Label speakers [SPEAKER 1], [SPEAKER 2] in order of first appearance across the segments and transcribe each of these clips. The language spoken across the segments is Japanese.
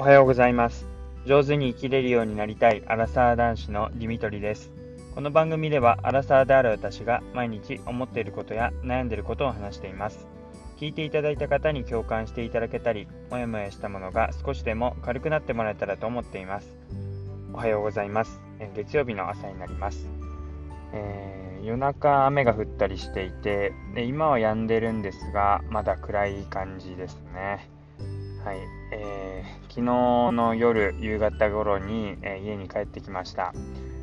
[SPEAKER 1] おはようございます。上手に生きれるようになりたいアラサー男子のディミトリです。この番組ではアラサーである私が毎日思っていることや悩んでいることを話しています。聞いていただいた方に共感していただけたり、もやもやしたものが少しでも軽くなってもらえたらと思っています。おはようございます。月曜日の朝になります。えー、夜中雨が降ったりしていてで今は止んでるんですがまだ暗い感じですねはい、えー、昨日の夜夕方頃に、えー、家に帰ってきました。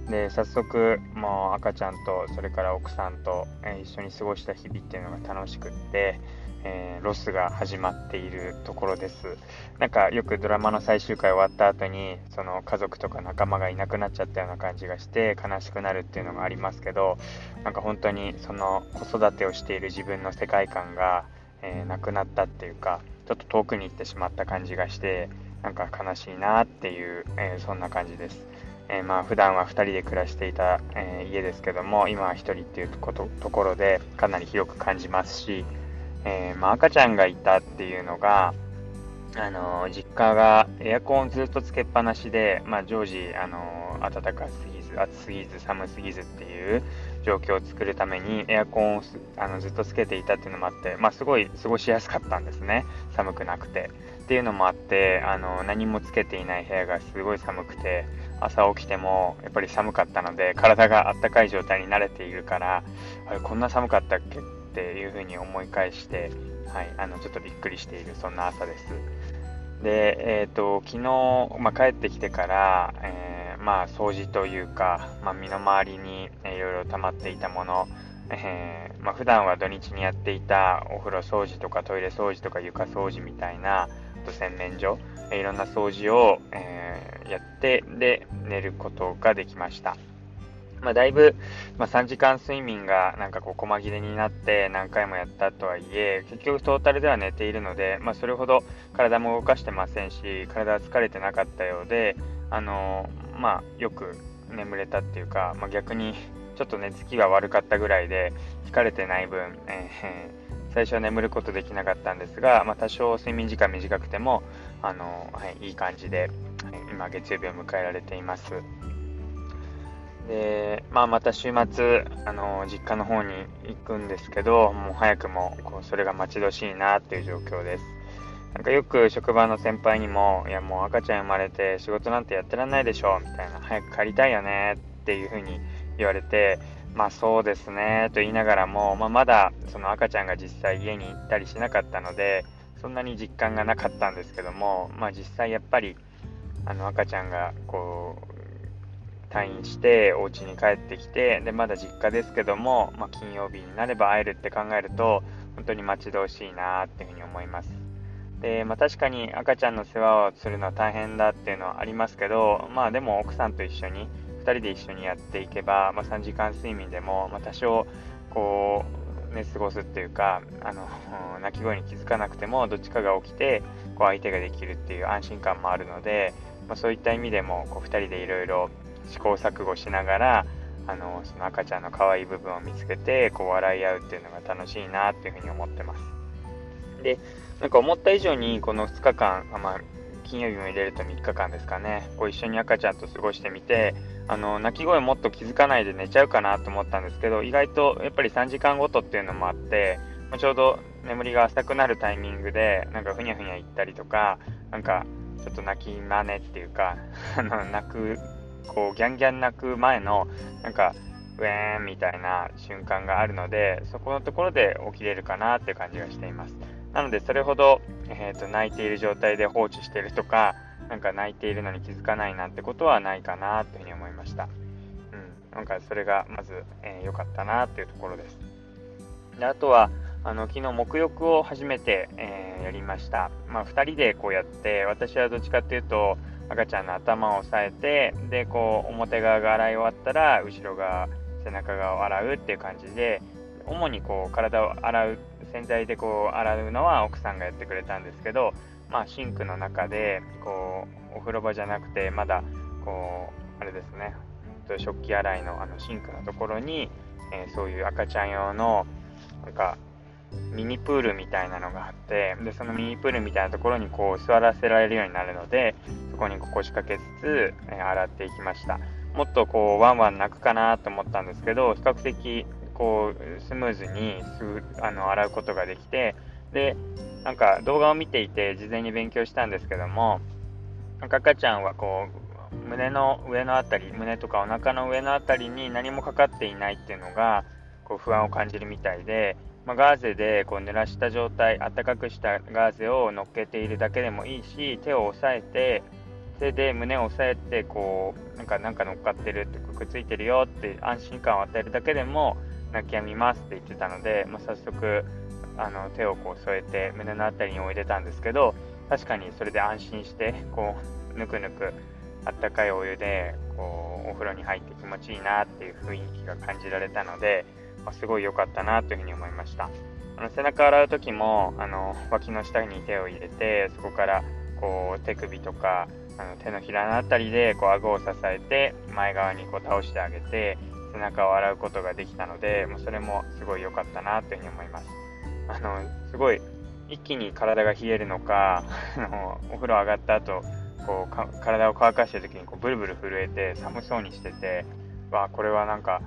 [SPEAKER 1] で早速もう赤ちゃんとそれから奥さんと、えー、一緒に過ごした日々っていうのが楽しくって、えー、ロスが始まっているところです。なんかよくドラマの最終回終わった後にその家族とか仲間がいなくなっちゃったような感じがして悲しくなるっていうのがありますけどなんか本当にその子育てをしている自分の世界観が、えー、なくなったっていうかちょっと遠くに行ってしまった感じがしてなんか悲しいなっていう、えー、そんな感じです。えー、まあ普段は2人で暮らしていた、えー、家ですけども今は1人っていうことところでかなり広く感じますし、え、まあ、赤ちゃんがいたっていうのが、あの実家がエアコンをずっとつけっぱなしで、まあ、常時、あの暖かすぎず、暑すぎず、寒すぎずっていう状況を作るためにエアコンをあのずっとつけていたっていうのもあって、まあ、すごい過ごしやすかったんですね。寒くなくて。っていうのもあって、あの何もつけていない部屋がすごい寒くて、朝起きてもやっぱり寒かったので、体があったかい状態に慣れているから、あれこんな寒かったっけ？っていうふうに思い返して、はい、あのちょっとびっくりしているそんな朝です。で、えーと、昨日、まあ、帰ってきてから、えー、まあ、掃除というか、まあ、身の回りに、いろいろ溜まっていたもの、えーまあ、普段は土日にやっていたお風呂掃除とかトイレ掃除とか床掃除みたいなあと洗面所え、いろんな掃除を、えー、やってで寝ることができました。まあ、だいぶ、まあ、3時間睡眠がなんかこう細切れになって何回もやったとはいえ結局トータルでは寝ているので、まあ、それほど体も動かしてませんし体は疲れてなかったようで、あのー、まあ、よく眠れたっていうか、まあ、逆にちょっと寝つきが悪かったぐらいで疲れてない分、えー、最初は眠ることできなかったんですが、まあ、多少睡眠時間短くても、あの、はい、いい感じで、今月曜日を迎えられています。で、まあ、また週末、あの実家の方に行くんですけど、もう早くもこうそれが待ち遠しいなっていう状況です。なんかよく職場の先輩にも、いやもう赤ちゃん生まれて仕事なんてやってらんないでしょ、みたいな、早く帰りたいよねっていう風に言われて、まあそうですねと言いながらも、まあ、まだその赤ちゃんが実際家に行ったりしなかったので、そんなに実感がなかったんですけども、まあ実際やっぱりあの赤ちゃんがこう退院してお家に帰ってきてでまだ実家ですけども、まあ、金曜日になれば会えるって考えると本当に待ち遠しいなっていうふうに思います。で、まあ、確かに赤ちゃんの世話をするのは大変だっていうのはありますけどまあでも奥さんと一緒に2人で一緒にやっていけば、まあ、3時間睡眠でも、ま多少こうね過ごすっていうかあの 泣き声に気づかなくてもどっちかが起きてこう相手ができるっていう安心感もあるので、まあ、そういった意味でもこう2人でいろいろ試行錯誤しながらあのその赤ちゃんの可愛い部分を見つけてこう笑い合うっていうのが楽しいなっていうふうに思ってます。でなんか思った以上にこの2日間、まあ、金曜日も入れると3日間ですかね。こう一緒に赤ちゃんと過ごしてみてあの泣き声もっと気づかないで寝ちゃうかなと思ったんですけど意外とやっぱり3時間ごとっていうのもあってちょうど眠りが浅くなるタイミングでなんかふにゃふにゃ言ったりとかなんかちょっと泣き真似っていうか あの泣くこうギャンギャン泣く前のなんかウェーンみたいな瞬間があるのでそこのところで起きれるかなっていう感じがしています。なのでそれほど、えーと、泣いている状態で放置してるとかなんか泣いているのに気づかないなんてことはないかなというふうに思います。した。うん。なんかそれがまず良、えー、かったなっていうところです。であとはあの昨日沐浴を初めて、えー、やりました、まあ、2人でこうやって私はどっちかっていうと赤ちゃんの頭を押さえてでこう表側が洗い終わったら後ろ側背中側を洗うっていう感じで主にこう体を洗う洗剤でこう洗うのは奥さんがやってくれたんですけど、まあ、シンクの中でこうお風呂場じゃなくてまだこうあれですね。食器洗いのあのシンクのところに、えー、そういう赤ちゃん用のなんかミニプールみたいなのがあってでそのミニプールみたいなところにこう座らせられるようになるのでそこにこう腰掛けつつ、え洗っていきました。もっとこうワンワン泣くかなと思ったんですけど比較的こうスムーズにすあの洗うことができてでなんか動画を見ていて事前に勉強したんですけども赤ちゃんはこう胸の上の辺り胸とかお腹の上の辺りに何もかかっていないっていうのがこう不安を感じるみたいでまあ、ガーゼでこう濡らした状態、あったかくしたガーゼを乗っけているだけでもいいし、手を押さえて、手で胸を押さえて、こう、なんか、なんか乗っかってるって、くっついてるよって安心感を与えるだけでも、泣き止みますって言ってたので、まあ、早速、あの手をこう添えて胸の辺りに置いてたんですけど、確かにそれで安心して、こう、ぬくぬく、あったかいお湯で、こう、お風呂に入って気持ちいいなっていう雰囲気が感じられたので、まあ、すごい良かったなというふうに思いました。あの背中洗う時もあの脇の下に手を入れてそこからこう手首とかあの手のひらの辺りでこう顎を支えて前側にこう倒してあげて背中を洗うことができたのでもうそれもすごい良かったなというふうに思います。あのすごい一気に体が冷えるのか あのお風呂上がった後こう体を乾かしてる時にこうブルブル震えて寒そうにしててわこれはなんか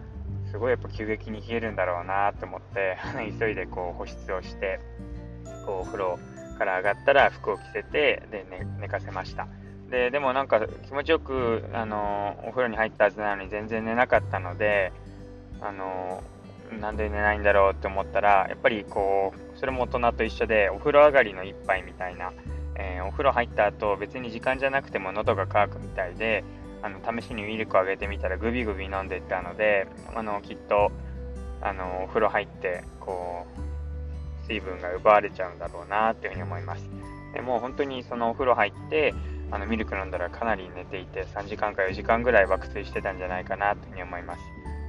[SPEAKER 1] すごいやっぱ急激に冷えるんだろうなと思って 急いでこう保湿をしてこうお風呂から上がったら服を着せてで、ね、寝かせました。ででもなんか気持ちよくあのお風呂に入ったはずなのに全然寝なかったのであのなんで寝ないんだろうって思ったらやっぱりこうそれも大人と一緒でお風呂上がりの一杯みたいな、えー、お風呂入った後別に時間じゃなくても喉が渇くみたいであの試しにミルクをあげてみたらグビグビ飲んでいったのであのきっとあのお風呂入ってこう水分が奪われちゃうんだろうなというふうに思います。でもう本当にそのお風呂入ってあのミルク飲んだらかなり寝ていて3時間か4時間ぐらい爆睡してたんじゃないかなというふうに思います。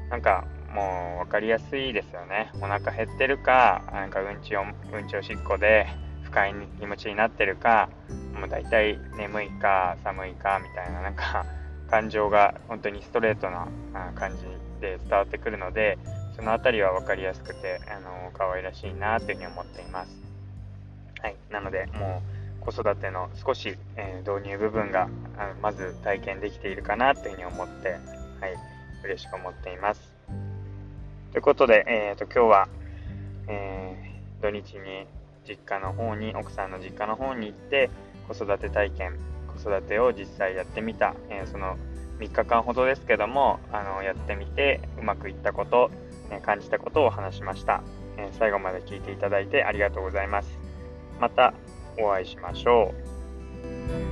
[SPEAKER 1] なんかもう分かりやすいですよね。お腹減ってるかなんかうんちをうんちおしっこで不快に気持ちになってるかもう大体眠いか寒いかみたいななんか 感情が本当にストレートな感じで伝わってくるのでその辺りは分かりやすくてあの可愛らしいなというふうに思っています。はい、なのでもう子育ての少し、えー、導入部分があまず体験できているかなというふうに思って、はい、嬉しく思っています。ということで、えーと、今日は、えー、土日に実家の方に奥さんの実家の方に行って子育て体験子育てを実際やってみた、えー、その3日間ほどですけどもあのやってみてうまくいったこと、え感じたことを話しました、えー、最後まで聞いていただいてありがとうございます。またお会いしましょう。